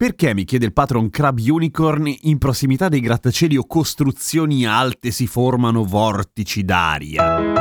Perché, mi chiede il patron Crab Unicorn, in prossimità dei grattacieli o costruzioni alte si formano vortici d'aria?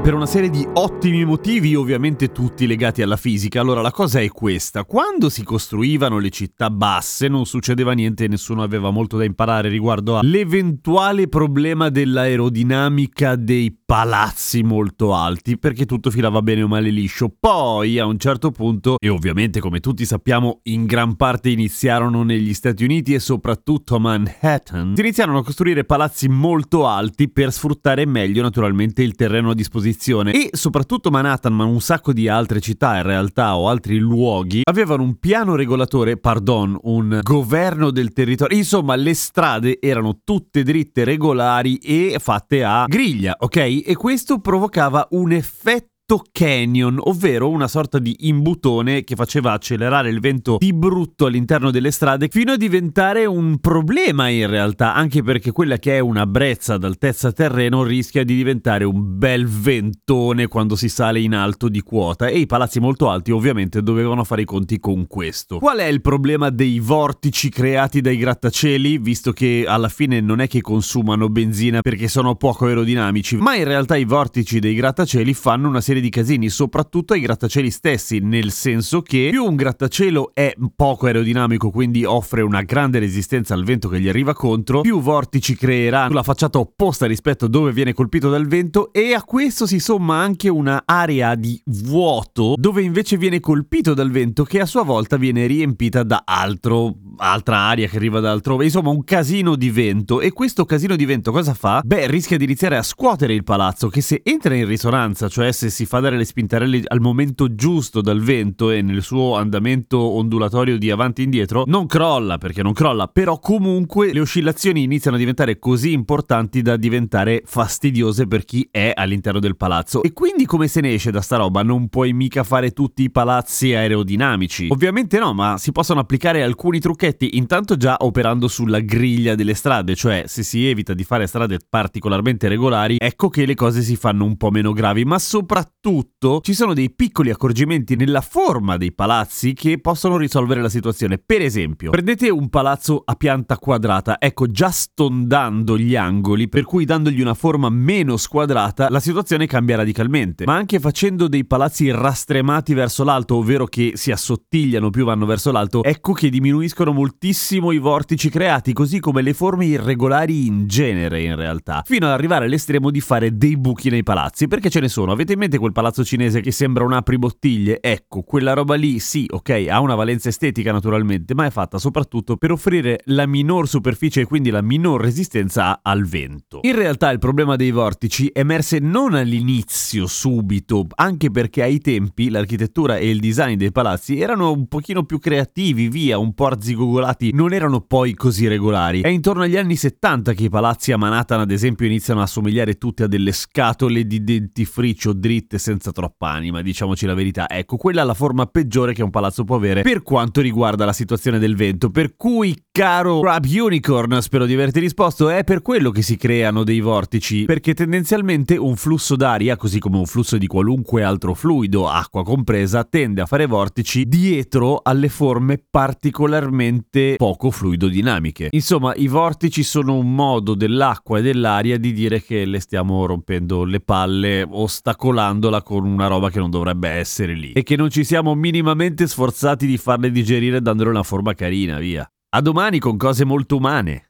Per una serie di ottimi motivi, ovviamente tutti legati alla fisica. Allora, la cosa è questa. Quando si costruivano le città basse non succedeva niente e nessuno aveva molto da imparare riguardo all'eventuale problema dell'aerodinamica dei palazzi molto alti, perché tutto filava bene o male liscio. Poi, a un certo punto, e ovviamente come tutti sappiamo, in gran parte iniziarono negli Stati Uniti e soprattutto a Manhattan, si iniziarono a costruire palazzi molto alti per sfruttare meglio naturalmente il terreno a disposizione disposizione e soprattutto Manhattan, ma un sacco di altre città in realtà o altri luoghi avevano un piano regolatore, pardon, un governo del territorio. Insomma, le strade erano tutte dritte, regolari e fatte a griglia, ok? E questo provocava un effetto canyon, ovvero una sorta di imbutone che faceva accelerare il vento di brutto all'interno delle strade fino a diventare un problema in realtà, anche perché quella che è una brezza d'altezza terreno rischia di diventare un bel ventone quando si sale in alto di quota e i palazzi molto alti ovviamente dovevano fare i conti con questo. Qual è il problema dei vortici creati dai grattacieli, visto che alla fine non è che consumano benzina perché sono poco aerodinamici, ma in realtà i vortici dei grattacieli fanno una serie serie di casini, soprattutto ai grattacieli stessi, nel senso che più un grattacielo è poco aerodinamico, quindi offre una grande resistenza al vento che gli arriva contro, più vortici creerà sulla facciata opposta rispetto a dove viene colpito dal vento e a questo si somma anche una area di vuoto dove invece viene colpito dal vento che a sua volta viene riempita da altro, altra aria che arriva da altrove, insomma un casino di vento e questo casino di vento cosa fa? Beh, rischia di iniziare a scuotere il palazzo che se entra in risonanza, cioè se si fa dare le spintarelle al momento giusto dal vento e nel suo andamento ondulatorio di avanti e indietro, non crolla perché non crolla, però comunque le oscillazioni iniziano a diventare così importanti da diventare fastidiose per chi è all'interno del palazzo. E quindi come se ne esce da sta roba? Non puoi mica fare tutti i palazzi aerodinamici. Ovviamente no, ma si possono applicare alcuni trucchetti, intanto già operando sulla griglia delle strade, cioè se si evita di fare strade particolarmente regolari, ecco che le cose si fanno un po' meno gravi, ma soprattutto soprattutto ci sono dei piccoli accorgimenti nella forma dei palazzi che possono risolvere la situazione. Per esempio, prendete un palazzo a pianta quadrata, ecco già stondando gli angoli, per cui dandogli una forma meno squadrata, la situazione cambia radicalmente. Ma anche facendo dei palazzi rastremati verso l'alto, ovvero che si assottigliano più vanno verso l'alto, ecco che diminuiscono moltissimo i vortici creati, così come le forme irregolari in genere in realtà, fino ad arrivare all'estremo di fare dei buchi nei palazzi, perché ce ne sono. Avete in mente quel quel palazzo cinese che sembra un apribottiglie, ecco, quella roba lì sì, ok, ha una valenza estetica naturalmente, ma è fatta soprattutto per offrire la minor superficie e quindi la minor resistenza al vento. In realtà il problema dei vortici emerse non all'inizio subito, anche perché ai tempi l'architettura e il design dei palazzi erano un pochino più creativi, via, un po' arzigogolati, non erano poi così regolari. È intorno agli anni 70 che i palazzi a Manhattan, ad esempio, iniziano a somigliare tutti a delle scatole di dentifricio dritte senza troppa anima, diciamoci la verità. Ecco, quella è la forma peggiore che un palazzo può avere per quanto riguarda la situazione del vento. Per cui, caro Crab Unicorn, spero di averti risposto, è per quello che si creano dei vortici, perché tendenzialmente un flusso d'aria, così come un flusso di qualunque altro fluido, acqua compresa, tende a fare vortici dietro alle forme particolarmente poco fluidodinamiche. Insomma, i vortici sono un modo dell'acqua e dell'aria di dire che le stiamo rompendo le palle, ostacolandola con una roba che non dovrebbe essere lì e che non ci siamo minimamente sforzati di farle digerire dandole una forma carina, via. A domani con cose molto umane.